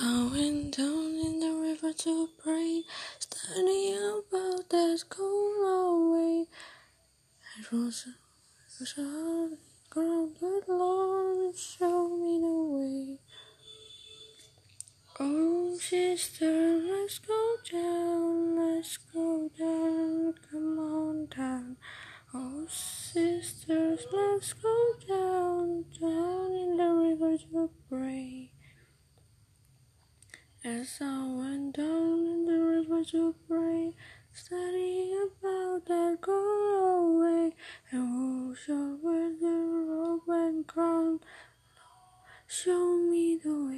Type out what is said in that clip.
I went down in the river to pray, studying about that cold away. It was, it was a hard ground, but Lord showed me the way. Oh, sister, let's go down, let's go down, come on down. Oh, sisters, let's go down, down in the river to pray. As I went down in the river to pray, studying about that girl away, and who shall wear the robe and crown, show me the way.